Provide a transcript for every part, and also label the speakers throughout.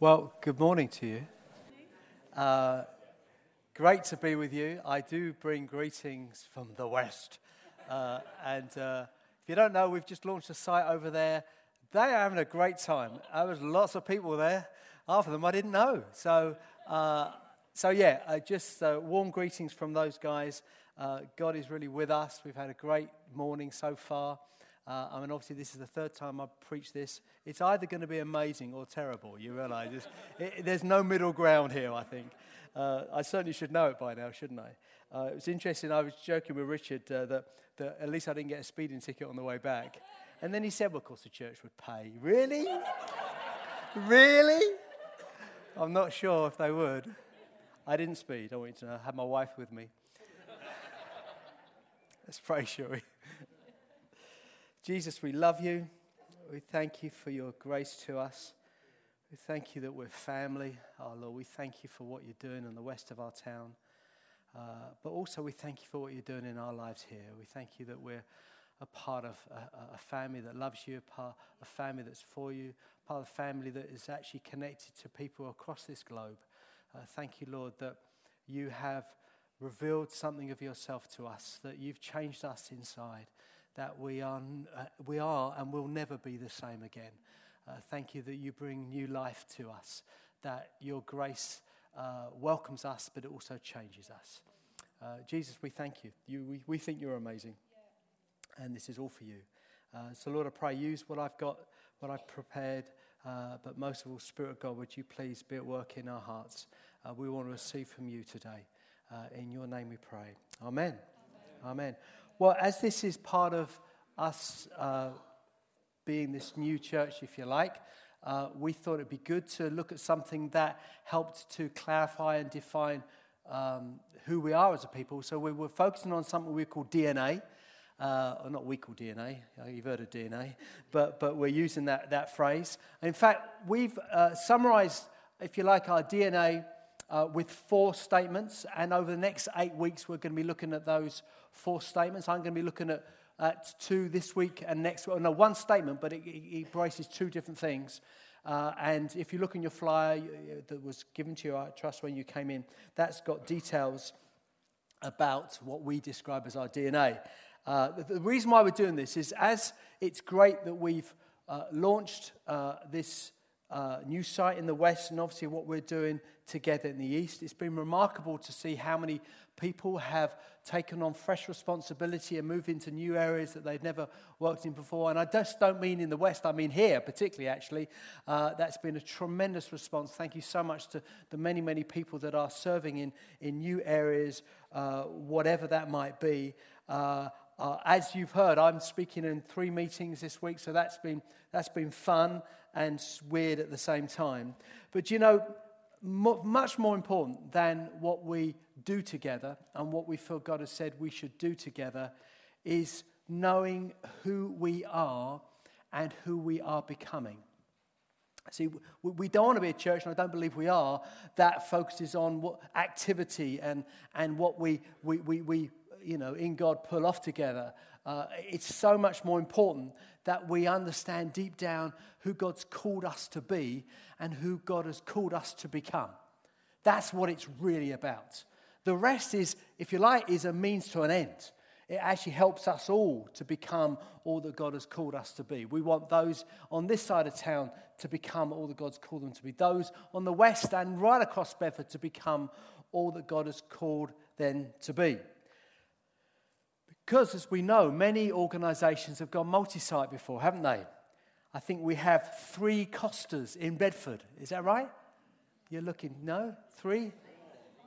Speaker 1: Well, good morning to you. Uh, great to be with you. I do bring greetings from the West. Uh, and uh, if you don't know, we've just launched a site over there. They are having a great time. There was lots of people there. Half of them I didn't know. So, uh, so yeah, uh, just uh, warm greetings from those guys. God is really with us. We've had a great morning so far. Uh, I mean, obviously, this is the third time I've preached this. It's either going to be amazing or terrible. You realize it, there's no middle ground here, I think. Uh, I certainly should know it by now, shouldn't I? Uh, it was interesting. I was joking with Richard uh, that, that at least I didn't get a speeding ticket on the way back. And then he said, well, of course, the church would pay. Really? really? I'm not sure if they would. I didn't speed. I want you to know. I had my wife with me. Let's pray, shall we? Jesus, we love you. We thank you for your grace to us. We thank you that we're family. Oh, Lord, we thank you for what you're doing in the west of our town. Uh, but also, we thank you for what you're doing in our lives here. We thank you that we're a part of a, a family that loves you, a part of a family that's for you, part of a family that is actually connected to people across this globe. Uh, thank you, Lord, that you have revealed something of yourself to us, that you've changed us inside that we are, uh, we are and will never be the same again. Uh, thank you that you bring new life to us, that your grace uh, welcomes us, but it also changes us. Uh, Jesus, we thank you. you we, we think you're amazing, and this is all for you. Uh, so, Lord, I pray, use what I've got, what I've prepared, uh, but most of all, Spirit of God, would you please be at work in our hearts? we want to receive from you today. in your name we pray. Amen. Amen. Amen. Well, as this is part of us uh, being this new church, if you like, uh, we thought it'd be good to look at something that helped to clarify and define um, who we are as a people. So we were focusing on something we call DNA. Uh, or not we call DNA, uh, you've heard of DNA, but, but we're using that, that phrase. In fact, we've uh, summarized, if you like, our DNA uh, with four statements, and over the next eight weeks, we're going to be looking at those four statements. I'm going to be looking at, at two this week and next week. No, one statement, but it, it embraces two different things. Uh, and if you look in your flyer that was given to you, I trust, when you came in, that's got details about what we describe as our DNA. Uh, the, the, reason why we're doing this is as it's great that we've uh, launched uh, this uh, new site in the West and obviously what we're doing together in the East, it's been remarkable to see how many people have taken on fresh responsibility and moved into new areas that they've never worked in before. And I just don't mean in the West, I mean here, particularly actually. Uh, that's been a tremendous response. Thank you so much to the many, many people that are serving in, in new areas, uh, whatever that might be. Uh, uh as you've heard, I'm speaking in three meetings this week, so that's been, that's been fun and weird at the same time. But you know, much more important than what we do together and what we feel God has said we should do together is knowing who we are and who we are becoming. See, we don't want to be a church, and I don't believe we are, that focuses on what activity and, and what we, we, we, we, you know, in God pull off together. Uh, it's so much more important that we understand deep down who God's called us to be and who God has called us to become. That's what it's really about. The rest is, if you like, is a means to an end. It actually helps us all to become all that God has called us to be. We want those on this side of town to become all that God's called them to be. Those on the west and right across Bedford to become all that God has called them to be. Because, as we know, many organisations have gone multi site before, haven't they? I think we have three Costas in Bedford. Is that right? You're looking, no? Three?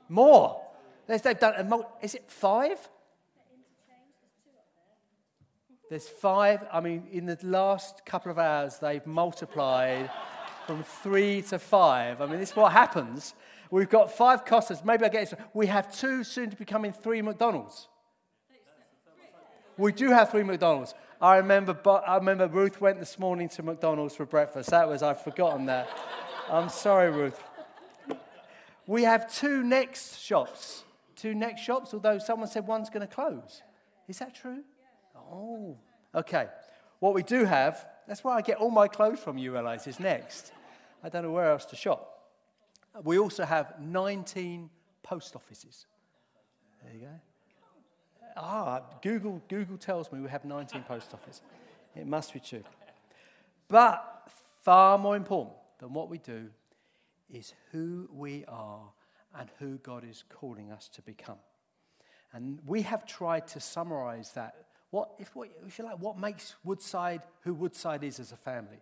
Speaker 1: More. They've done a multi, is it five? There's five. I mean, in the last couple of hours, they've multiplied from three to five. I mean, this is what happens. We've got five Costas. Maybe I get it. We have two, soon to becoming three McDonald's. We do have three McDonald's. I remember, I remember Ruth went this morning to McDonald's for breakfast. That was, I've forgotten that. I'm sorry, Ruth. We have two next shops two next shops, although someone said one's going to close. Is that true? Oh, okay. What we do have, that's where I get all my clothes from, you realize, is next. I don't know where else to shop. We also have 19 post offices. There you go. Ah, Google, Google tells me we have 19 post offices. It must be true. But far more important than what we do is who we are and who God is calling us to become. And we have tried to summarize that. What, if, what, if you like, what makes Woodside who Woodside is as a family?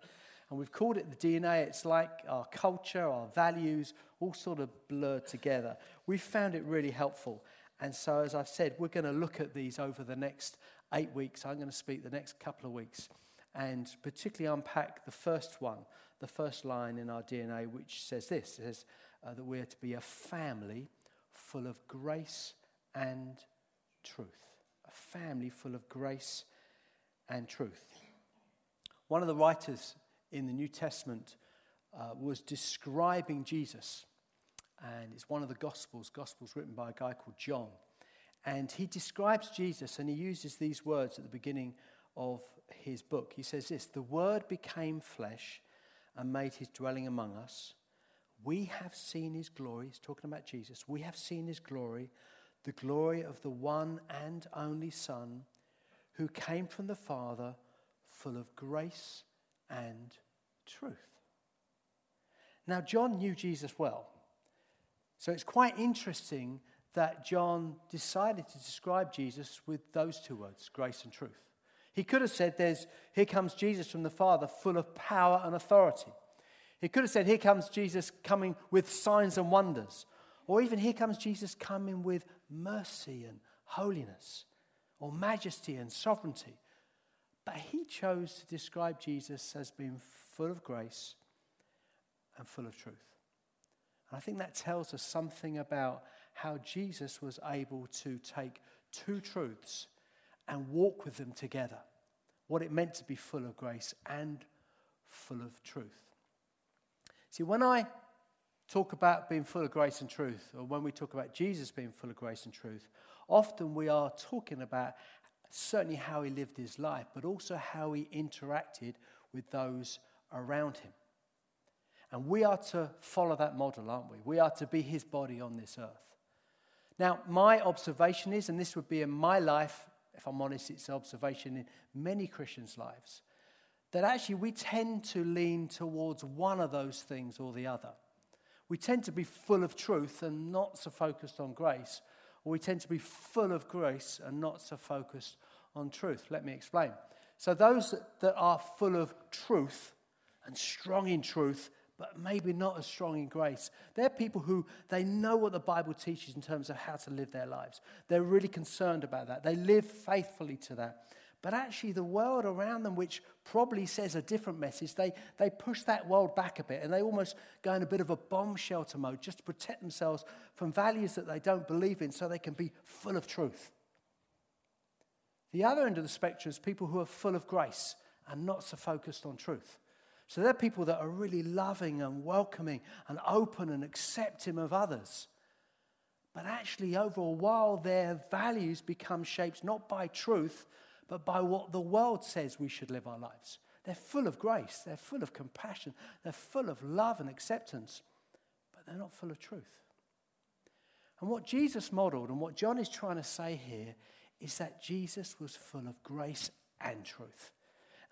Speaker 1: And we've called it the DNA. It's like our culture, our values, all sort of blurred together. We found it really helpful. And so, as I've said, we're going to look at these over the next eight weeks. I'm going to speak the next couple of weeks and particularly unpack the first one, the first line in our DNA, which says this it says uh, that we're to be a family full of grace and truth. A family full of grace and truth. One of the writers in the New Testament uh, was describing Jesus. And it's one of the Gospels, Gospels written by a guy called John. And he describes Jesus and he uses these words at the beginning of his book. He says this The Word became flesh and made his dwelling among us. We have seen his glory. He's talking about Jesus. We have seen his glory, the glory of the one and only Son who came from the Father, full of grace and truth. Now, John knew Jesus well. So it's quite interesting that John decided to describe Jesus with those two words, grace and truth. He could have said, There's, Here comes Jesus from the Father, full of power and authority. He could have said, Here comes Jesus coming with signs and wonders. Or even, Here comes Jesus coming with mercy and holiness, or majesty and sovereignty. But he chose to describe Jesus as being full of grace and full of truth. And I think that tells us something about how Jesus was able to take two truths and walk with them together. What it meant to be full of grace and full of truth. See, when I talk about being full of grace and truth, or when we talk about Jesus being full of grace and truth, often we are talking about certainly how he lived his life, but also how he interacted with those around him. And we are to follow that model, aren't we? We are to be his body on this earth. Now, my observation is, and this would be in my life, if I'm honest, it's an observation in many Christians' lives, that actually we tend to lean towards one of those things or the other. We tend to be full of truth and not so focused on grace, or we tend to be full of grace and not so focused on truth. Let me explain. So, those that are full of truth and strong in truth, but maybe not as strong in grace, they're people who they know what the Bible teaches in terms of how to live their lives. They're really concerned about that. They live faithfully to that. But actually, the world around them, which probably says a different message, they, they push that world back a bit and they almost go in a bit of a bomb shelter mode just to protect themselves from values that they don't believe in so they can be full of truth. The other end of the spectrum is people who are full of grace and not so focused on truth. So they're people that are really loving and welcoming and open and accepting of others. But actually, over a while, their values become shaped not by truth, but by what the world says we should live our lives. They're full of grace, they're full of compassion, they're full of love and acceptance, but they're not full of truth. And what Jesus modeled and what John is trying to say here is that Jesus was full of grace and truth.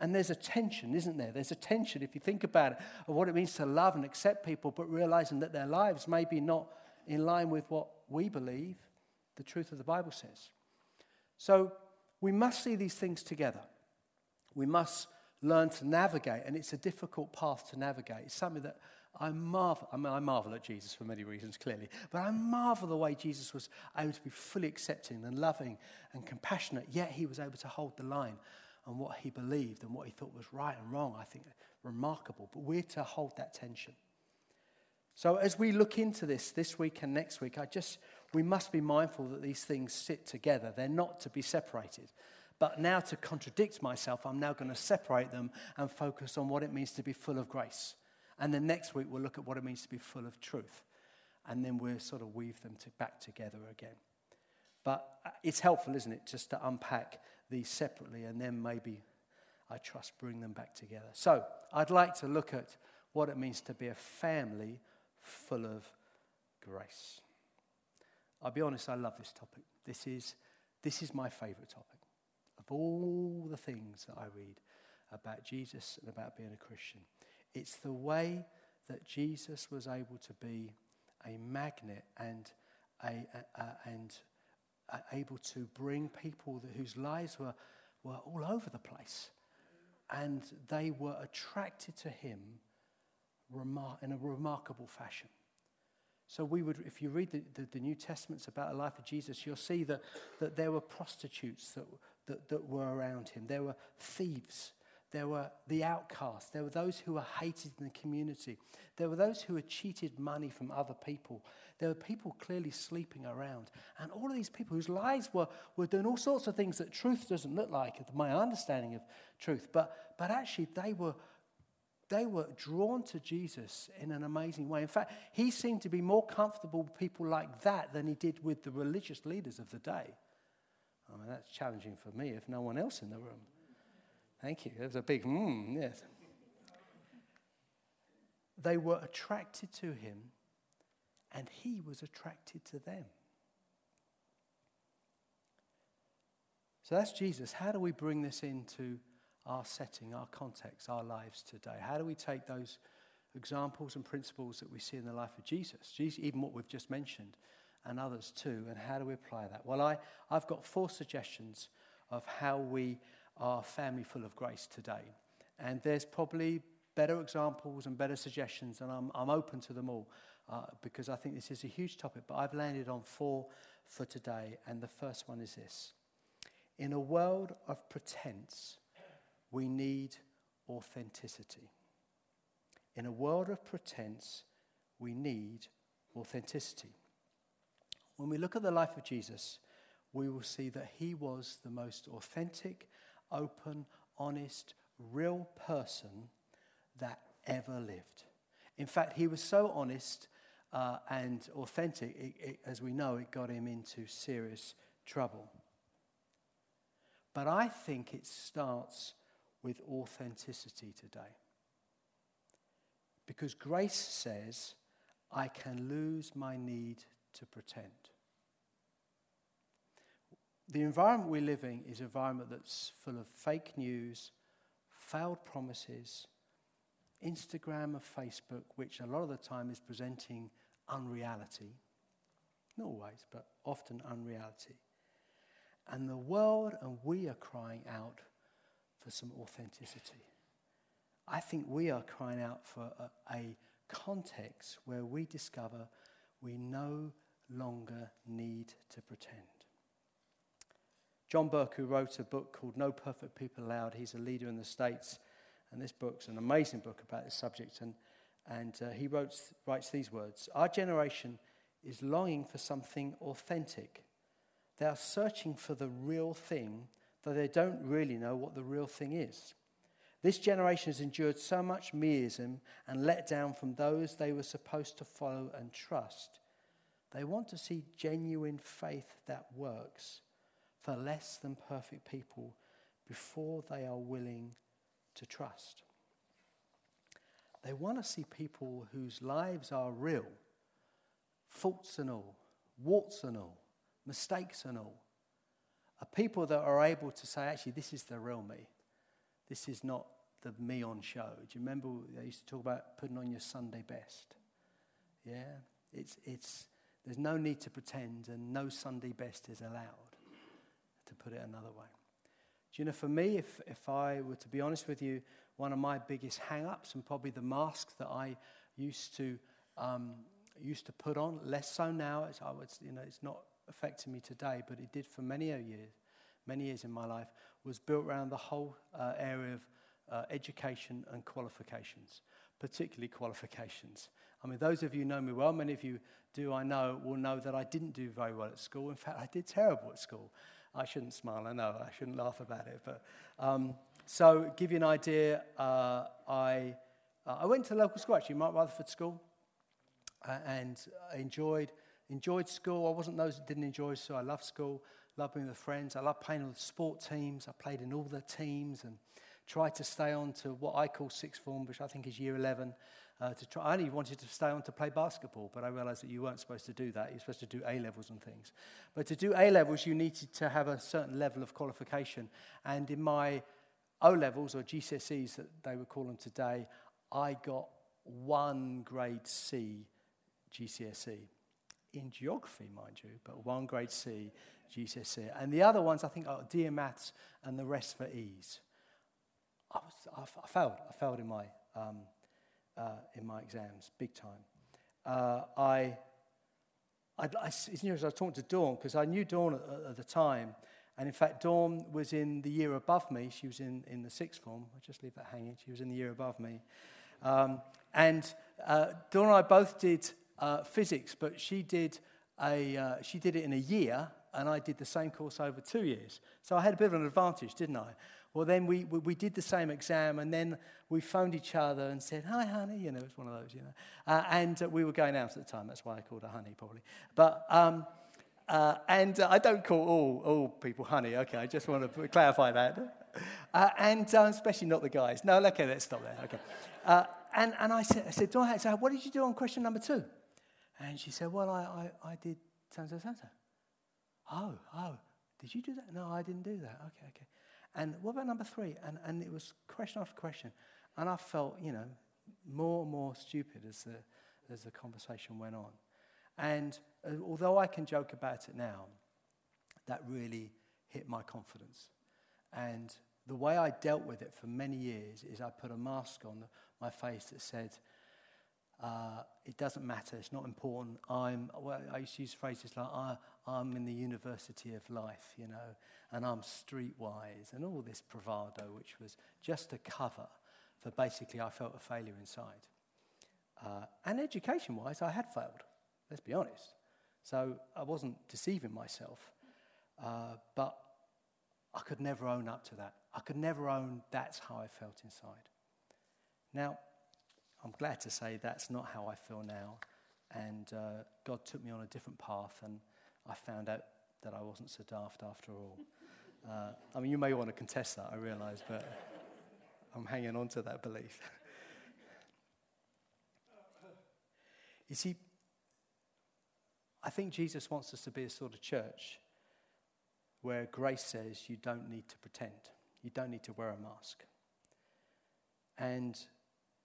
Speaker 1: And there's a tension, isn't there? There's a tension, if you think about it, of what it means to love and accept people, but realizing that their lives may be not in line with what we believe the truth of the Bible says. So we must see these things together. We must learn to navigate, and it's a difficult path to navigate. It's something that I marvel. I mean, I marvel at Jesus for many reasons, clearly, but I marvel the way Jesus was able to be fully accepting and loving and compassionate, yet he was able to hold the line on what he believed and what he thought was right and wrong. I think remarkable. But we're to hold that tension. So as we look into this this week and next week, I just we must be mindful that these things sit together. They're not to be separated. But now to contradict myself, I'm now going to separate them and focus on what it means to be full of grace. And then next week we'll look at what it means to be full of truth. And then we'll sort of weave them to back together again. But uh, it's helpful, isn't it, just to unpack these separately and then maybe, I trust, bring them back together. So I'd like to look at what it means to be a family full of grace. I'll be honest, I love this topic. This is, this is my favorite topic. Of all the things that I read about Jesus and about being a Christian, it's the way that Jesus was able to be a magnet and, a, a, a and able to bring people that, whose lives were, were all over the place. And they were attracted to him remar- in a remarkable fashion. So we would, if you read the, the, the, New Testaments about the life of Jesus, you'll see that, that there were prostitutes that, that, that were around him. There were thieves. There were the outcasts. There were those who were hated in the community. There were those who had cheated money from other people. There were people clearly sleeping around. And all of these people whose lives were, were doing all sorts of things that truth doesn't look like, my understanding of truth. But, but actually, they were they were drawn to Jesus in an amazing way. In fact, he seemed to be more comfortable with people like that than he did with the religious leaders of the day. I mean, that's challenging for me if no one else in the room. Thank you. That was a big hmm, yes. They were attracted to him, and he was attracted to them. So that's Jesus. How do we bring this into our setting, our context, our lives today? How do we take those examples and principles that we see in the life of Jesus, Jesus even what we've just mentioned, and others too, and how do we apply that? Well, I, I've got four suggestions of how we are family full of grace today. And there's probably better examples and better suggestions, and I'm, I'm open to them all uh, because I think this is a huge topic. But I've landed on four for today, and the first one is this In a world of pretense, we need authenticity. In a world of pretense, we need authenticity. When we look at the life of Jesus, we will see that he was the most authentic, open, honest, real person that ever lived. In fact, he was so honest uh, and authentic, it, it, as we know, it got him into serious trouble. But I think it starts with authenticity today. Because grace says, I can lose my need to pretend. The environment we live in is an environment that's full of fake news, failed promises, Instagram and Facebook, which a lot of the time is presenting unreality. Not always, but often unreality. And the world and we are crying out for some authenticity. I think we are crying out for a, a context where we discover we no longer need to pretend. John Burke, who wrote a book called No Perfect People Allowed, he's a leader in the States, and this book's an amazing book about this subject. And, and uh, he wrote, writes these words Our generation is longing for something authentic. They are searching for the real thing though they don't really know what the real thing is. This generation has endured so much meism and let down from those they were supposed to follow and trust. They want to see genuine faith that works for less than perfect people before they are willing to trust. They want to see people whose lives are real, faults and all, warts and all, mistakes and all, are people that are able to say, actually, this is the real me. This is not the me on show. Do you remember they used to talk about putting on your Sunday best? Yeah? It's, it's, there's no need to pretend, and no Sunday best is allowed, to put it another way. Do you know, for me, if, if I were to be honest with you, one of my biggest hang ups, and probably the mask that I used to, um, used to put on, less so now, it's, I would, you know, it's not affecting me today, but it did for many years, many years in my life, was built around the whole uh, area of uh, education and qualifications, particularly qualifications. I mean, those of you know me well, many of you do, I know, will know that I didn't do very well at school. In fact, I did terrible at school. I shouldn't smile, I know, I shouldn't laugh about it. But um, so, give you an idea, uh, I, uh, I went to local school, actually, Mark Rutherford School, uh, and I enjoyed enjoyed school. I wasn't those that didn't enjoy school. I loved school, loved being with friends. I loved playing with sport teams. I played in all the teams and tried to stay on to what I call sixth form, which I think is year 11. Uh, to try, I only wanted to stay on to play basketball, but I realized that you weren't supposed to do that. You're supposed to do A levels and things. But to do A levels, you needed to have a certain level of qualification. And in my O levels, or GCSEs that they would call them today, I got one grade C GCSE in geography, mind you, but one grade C GCSE. And the other ones, I think, are D in maths and the rest for E's. I, was, I, I failed. I failed in my, um, uh, in my exams, big time. Uh, I, I, I, as I was talking to Dawn, because I knew Dawn at, at, the time, and in fact, Dawn was in the year above me. She was in, in the sixth form. I'll just leave that hanging. She was in the year above me. Um, and uh, Dawn and I both did uh, physics, but she did, a, uh, she did it in a year, and I did the same course over two years. So I had a bit of an advantage, didn't I? Well, then we, we, we did the same exam, and then we phoned each other and said, Hi, honey. You know, it's one of those, you know. Uh, and uh, we were going out at the time. That's why I called her honey, probably. But, um, uh, and uh, I don't call all, all people honey, okay? I just want to clarify that. Uh, and uh, especially not the guys. No, okay, let's stop there, okay. and, and I said, I said, Dawn, so what did you do on question number two? And she said, Well, I, I, I did so-and-so, so-and-so. Oh, oh, did you do that? No, I didn't do that. Okay, okay. And what about number three? And, and it was question after question. And I felt, you know, more and more stupid as the, as the conversation went on. And uh, although I can joke about it now, that really hit my confidence. And the way I dealt with it for many years is I put a mask on my face that said, uh, it doesn't matter, it's not important. I'm, well, I used to use phrases like, I, I'm in the university of life, you know, and I'm streetwise, and all this bravado, which was just a cover for basically I felt a failure inside. Uh, and education wise, I had failed, let's be honest. So I wasn't deceiving myself, uh, but I could never own up to that. I could never own that's how I felt inside. Now, I'm glad to say that's not how I feel now. And uh, God took me on a different path, and I found out that I wasn't so daft after all. Uh, I mean, you may want to contest that, I realize, but I'm hanging on to that belief. you see, I think Jesus wants us to be a sort of church where grace says you don't need to pretend, you don't need to wear a mask. And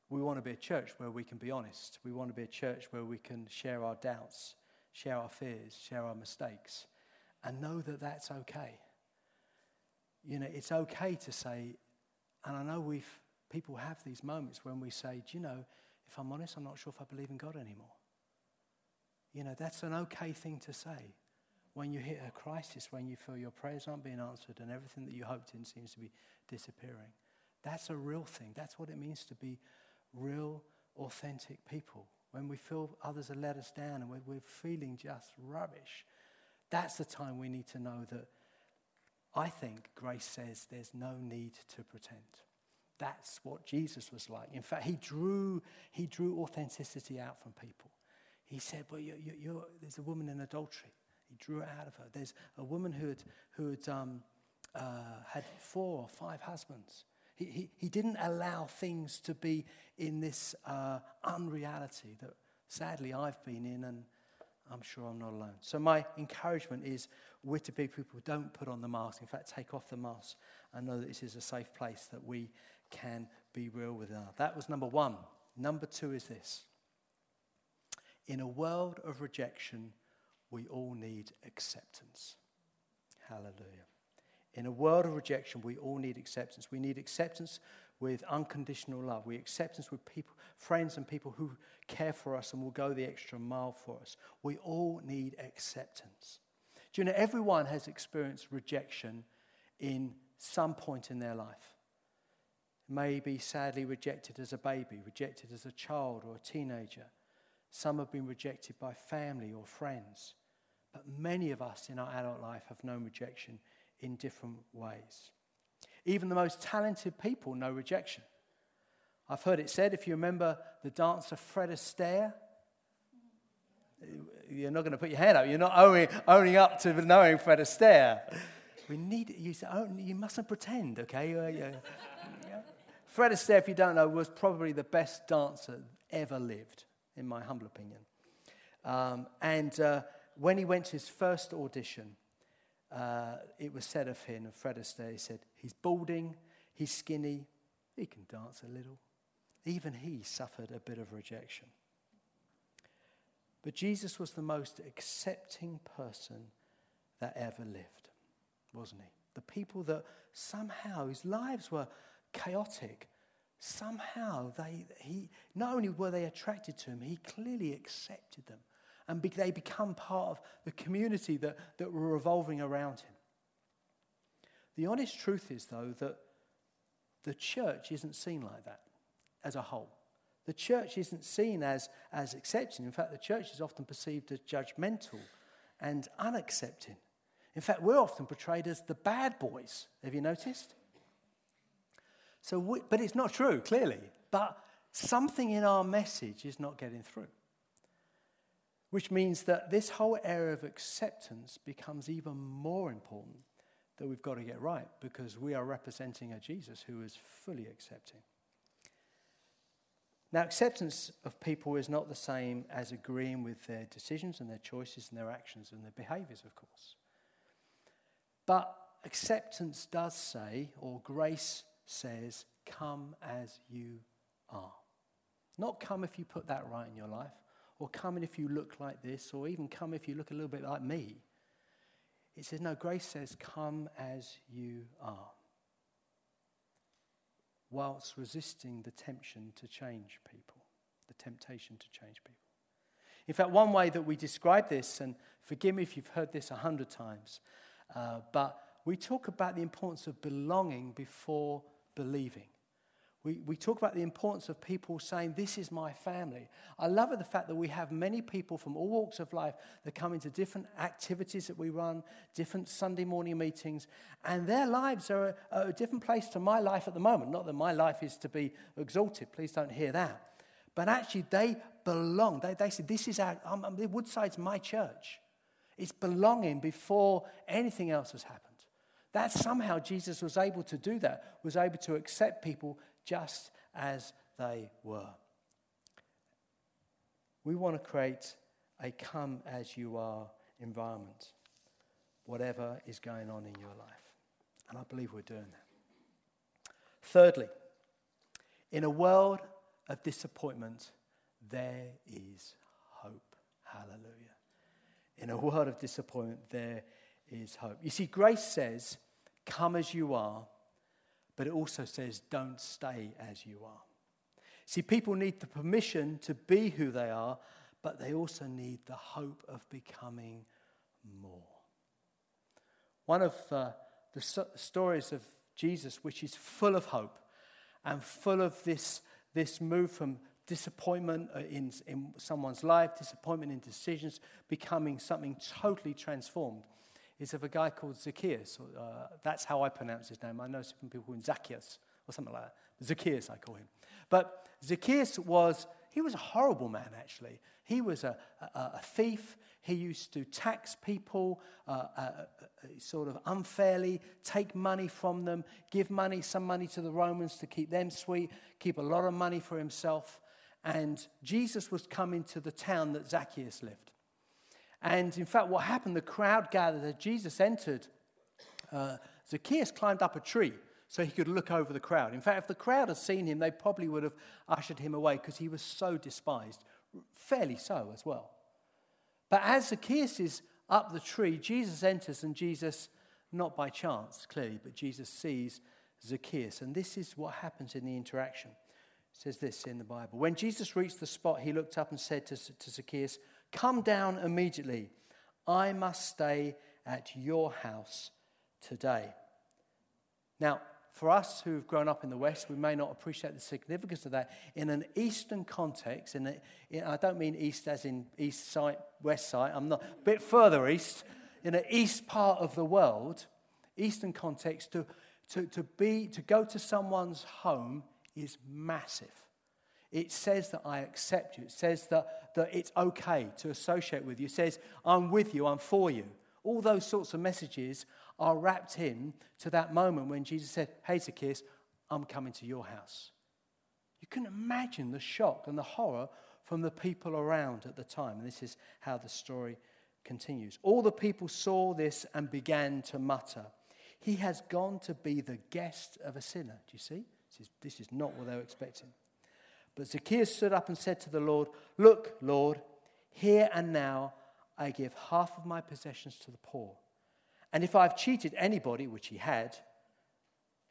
Speaker 1: we want to be a church where we can be honest. We want to be a church where we can share our doubts, share our fears, share our mistakes, and know that that's okay. You know, it's okay to say, and I know we've, people have these moments when we say, do you know, if I'm honest, I'm not sure if I believe in God anymore. You know, that's an okay thing to say when you hit a crisis, when you feel your prayers aren't being answered and everything that you hoped in seems to be disappearing. That's a real thing. That's what it means to be real, authentic people, when we feel others have let us down and we're feeling just rubbish, that's the time we need to know that I think grace says there's no need to pretend. That's what Jesus was like. In fact, he drew, he drew authenticity out from people. He said, Well, you're, you're, there's a woman in adultery. He drew it out of her. There's a woman who had, who had, um, uh, had four or five husbands. He, he, he didn't allow things to be in this uh, unreality that sadly I've been in, and I'm sure I'm not alone. So, my encouragement is we're to be people who don't put on the mask. In fact, take off the mask and know that this is a safe place that we can be real with another. That was number one. Number two is this In a world of rejection, we all need acceptance. Hallelujah. In a world of rejection, we all need acceptance. We need acceptance with unconditional love. We acceptance with people, friends and people who care for us and will go the extra mile for us. We all need acceptance. Do you know everyone has experienced rejection in some point in their life? Maybe sadly rejected as a baby, rejected as a child or a teenager. Some have been rejected by family or friends. But many of us in our adult life have known rejection in different ways. Even the most talented people know rejection. I've heard it said, if you remember the dancer Fred Astaire, you're not going to put your hand up. You're not owning, owning up to knowing Fred Astaire. We need, you, oh, you mustn't pretend, okay? Uh, yeah. Fred Astaire, if you don't know, was probably the best dancer ever lived, in my humble opinion. Um, and uh, when he went to his first audition, uh, it was said of him, and Fred Astaire he said, he's balding, he's skinny, he can dance a little. Even he suffered a bit of rejection. But Jesus was the most accepting person that ever lived, wasn't he? The people that somehow, whose lives were chaotic, somehow they, he, not only were they attracted to him, he clearly accepted them. And be, they become part of the community that, that were revolving around him. The honest truth is, though, that the church isn't seen like that as a whole. The church isn't seen as, as accepting. In fact, the church is often perceived as judgmental and unaccepting. In fact, we're often portrayed as the bad boys. Have you noticed? So, we, but it's not true, clearly. But something in our message is not getting through. Which means that this whole area of acceptance becomes even more important that we've got to get right because we are representing a Jesus who is fully accepting. Now, acceptance of people is not the same as agreeing with their decisions and their choices and their actions and their behaviors, of course. But acceptance does say, or grace says, come as you are. Not come if you put that right in your life, or come if you look like this, or even come if you look a little bit like me. It says, no, grace says, come as you are whilst resisting the temptation to change people, the temptation to change people. In fact, one way that we describe this, and forgive me if you've heard this a hundred times, uh, but we talk about the importance of belonging before believing. We, we talk about the importance of people saying, This is my family. I love the fact that we have many people from all walks of life that come into different activities that we run, different Sunday morning meetings, and their lives are a, a different place to my life at the moment. Not that my life is to be exalted, please don't hear that. But actually, they belong. They, they say, This is our, um Woodside's my church. It's belonging before anything else has happened. That somehow Jesus was able to do that, was able to accept people just as they were. We want to create a come as you are environment, whatever is going on in your life. And I believe we're doing that. Thirdly, in a world of disappointment, there is hope. Hallelujah. In a world of disappointment, there is hope. You see, grace says, Come as you are, but it also says, don't stay as you are. See, people need the permission to be who they are, but they also need the hope of becoming more. One of uh, the so- stories of Jesus, which is full of hope and full of this, this move from disappointment uh, in, in someone's life, disappointment in decisions, becoming something totally transformed, is of a guy called Zacchaeus. Uh, that's how I pronounce his name. I know some people call him Zacchaeus or something like that. Zacchaeus, I call him. But Zacchaeus was, he was a horrible man, actually. He was a, a, a thief. He used to tax people uh, uh, uh, sort of unfairly, take money from them, give money, some money to the Romans to keep them sweet, keep a lot of money for himself. And Jesus was coming to the town that Zacchaeus lived. And in fact, what happened, the crowd gathered as Jesus entered. Uh, Zacchaeus climbed up a tree so he could look over the crowd. In fact, if the crowd had seen him, they probably would have ushered him away because he was so despised, fairly so as well. But as Zacchaeus is up the tree, Jesus enters, and Jesus, not by chance, clearly, but Jesus sees Zacchaeus. And this is what happens in the interaction. It says this in the Bible. When Jesus reached the spot, he looked up and said to, to Zacchaeus, Come down immediately. I must stay at your house today. Now, for us who've grown up in the West, we may not appreciate the significance of that. In an Eastern context, in, a, in I don't mean East as in East side, West side, I'm not, a bit further East, in an East part of the world, Eastern context, to, to, to, be, to go to someone's home is massive. It says that I accept you. It says that, that it's okay to associate with you. Says, I'm with you, I'm for you. All those sorts of messages are wrapped in to that moment when Jesus said, Hey, Zacchaeus, I'm coming to your house. You can imagine the shock and the horror from the people around at the time. And this is how the story continues. All the people saw this and began to mutter, He has gone to be the guest of a sinner. Do you see? This is, this is not what they were expecting. But Zacchaeus stood up and said to the Lord, Look, Lord, here and now I give half of my possessions to the poor. And if I've cheated anybody, which he had,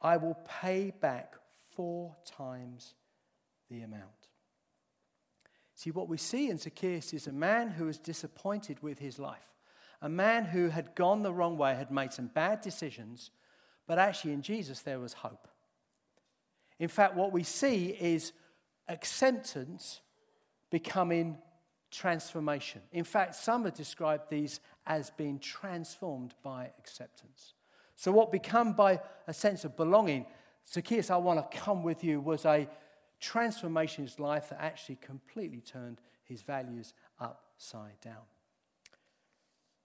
Speaker 1: I will pay back four times the amount. See, what we see in Zacchaeus is a man who is disappointed with his life, a man who had gone the wrong way, had made some bad decisions, but actually in Jesus there was hope. In fact, what we see is acceptance becoming transformation. In fact, some have described these as being transformed by acceptance. So, what become by a sense of belonging, Zacchaeus, I want to come with you, was a transformation in his life that actually completely turned his values upside down.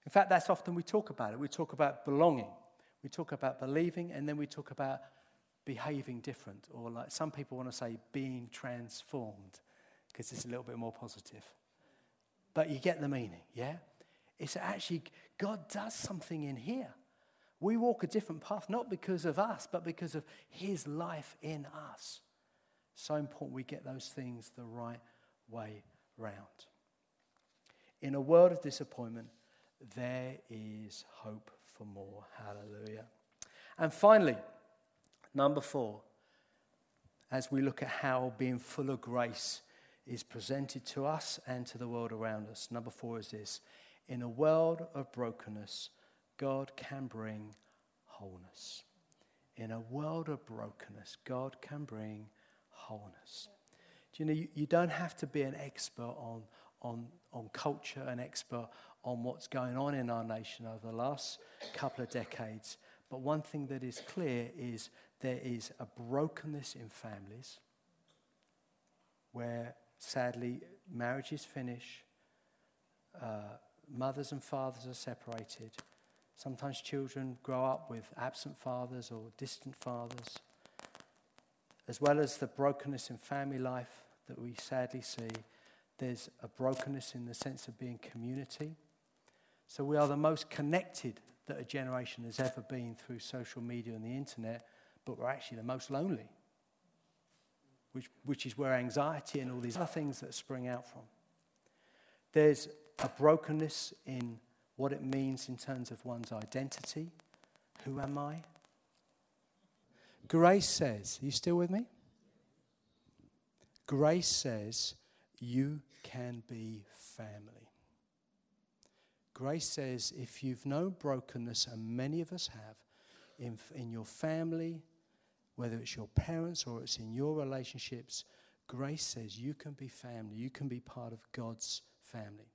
Speaker 1: In fact, that's often we talk about it. We talk about belonging, we talk about believing, and then we talk about behaving different, or like some people want to say being transformed, because it's a little bit more positive. But you get the meaning, yeah? It's actually God does something in here. We walk a different path, not because of us, but because of His life in us. So important we get those things the right way round. In a world of disappointment, there is hope for more. Hallelujah. And finally, Number four, as we look at how being full of grace is presented to us and to the world around us. Number four is this In a world of brokenness, God can bring wholeness. In a world of brokenness, God can bring wholeness. Do you know, you, you don't have to be an expert on, on, on culture, an expert on what's going on in our nation over the last couple of decades. But one thing that is clear is there is a brokenness in families where sadly marriages finish, uh, mothers and fathers are separated. Sometimes children grow up with absent fathers or distant fathers, as well as the brokenness in family life that we sadly see. There's a brokenness in the sense of being community. So we are the most connected that a generation has ever been through social media and the internet but we're actually the most lonely, which, which is where anxiety and all these other things that spring out from. There's a brokenness in what it means in terms of one's identity. Who am I? Grace says, are you still with me? Grace says, you can be family. Grace says, if you've known brokenness, and many of us have, in, in your family, whether it's your parents or it's in your relationships, grace says you can be family, you can be part of God's family.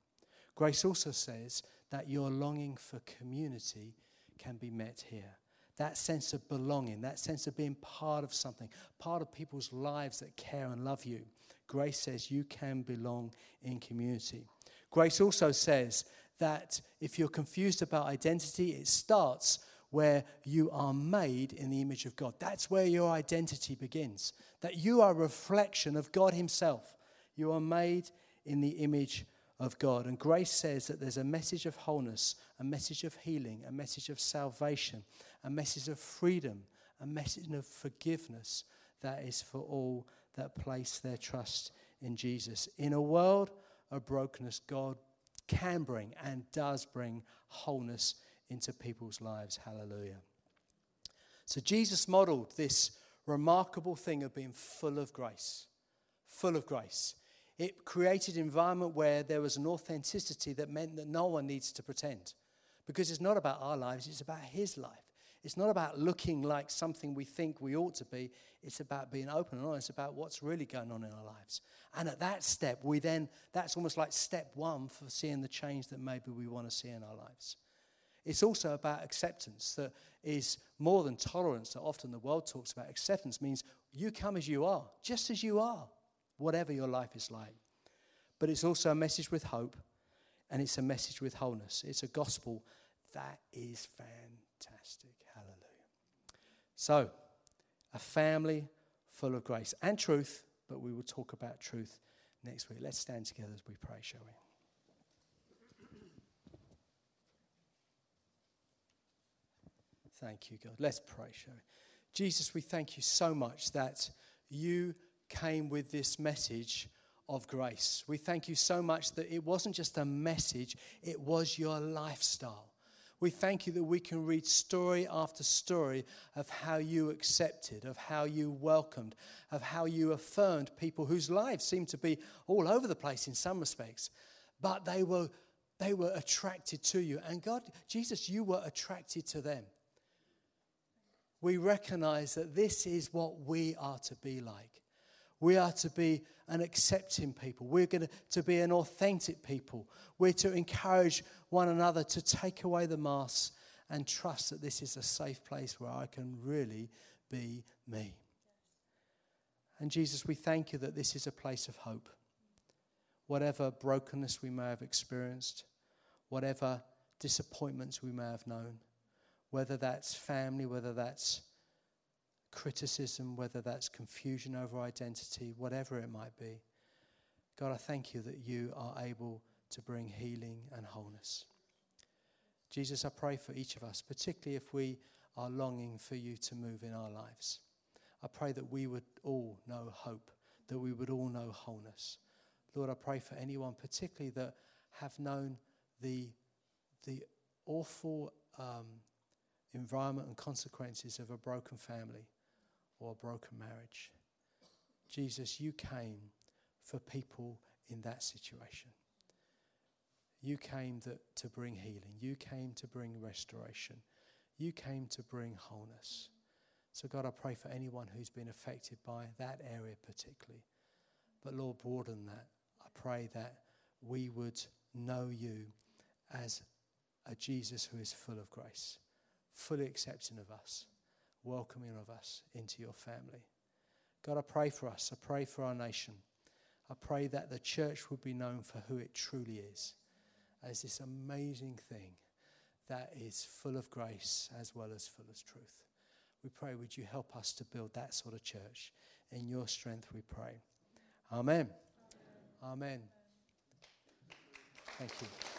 Speaker 1: Grace also says that your longing for community can be met here. That sense of belonging, that sense of being part of something, part of people's lives that care and love you. Grace says you can belong in community. Grace also says that if you're confused about identity, it starts where you are made in the image of God. That's where your identity begins. That you are a reflection of God Himself. You are made in the image of God. And grace says that there's a message of wholeness, a message of healing, a message of salvation, a message of freedom, a message of forgiveness that is for all that place their trust in Jesus. In a world of brokenness, God can bring and does bring wholeness into people's lives. Hallelujah. So Jesus modeled this remarkable thing of being full of grace. Full of grace. It created an environment where there was an authenticity that meant that no one needs to pretend. Because it's not about our lives, it's about his life. It's not about looking like something we think we ought to be. It's about being open and honest about what's really going on in our lives. And at that step, we then, that's almost like step one for seeing the change that maybe we want to see in our lives. It's also about acceptance that is more than tolerance that often the world talks about. Acceptance means you come as you are, just as you are, whatever your life is like. But it's also a message with hope and it's a message with wholeness. It's a gospel that is Fantastic. Hallelujah. So, a family full of grace and truth, but we will talk about truth next week. Let's stand together as we pray, shall we? Thank you, God. Let's pray, shall we? Jesus, we thank you so much that you came with this message of grace. We thank you so much that it wasn't just a message, it was your lifestyle. We thank you that we can read story after story of how you accepted, of how you welcomed, of how you affirmed people whose lives seemed to be all over the place in some respects, but they were, they were attracted to you. And God, Jesus, you were attracted to them. We recognize that this is what we are to be like. We are to be an accepting people. We're going to, be an authentic people. We're to encourage one another to take away the masks and trust that this is a safe place where I can really be me. And Jesus, we thank you that this is a place of hope. Whatever brokenness we may have experienced, whatever disappointments we may have known, whether that's family, whether that's criticism, whether that's confusion over identity, whatever it might be. God, I thank you that you are able to bring healing and wholeness. Jesus, I pray for each of us, particularly if we are longing for you to move in our lives. I pray that we would all know hope, that we would all know wholeness. Lord, I pray for anyone, particularly that have known the, the awful um, environment and consequences of a broken family or a broken marriage. Jesus, you came for people in that situation. You came that, to bring healing. You came to bring restoration. You came to bring wholeness. So, God, I pray for anyone who's been affected by that area particularly. But, Lord, broaden that. I pray that we would know you as a Jesus who is full of grace, fully accepting of us welcoming of us into your family. God, I pray for us. I pray for our nation. I pray that the church would be known for who it truly is as this amazing thing that is full of grace as well as full of truth. We pray, would you help us to build that sort of church? In your strength, we pray. Amen. Amen. Amen. Thank you.